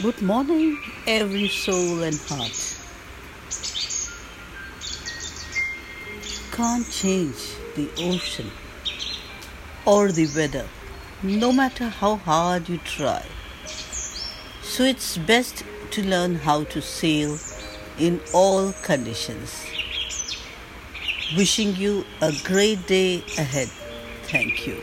Good morning, every soul and heart. Can't change the ocean or the weather, no matter how hard you try. So it's best to learn how to sail in all conditions. Wishing you a great day ahead. Thank you.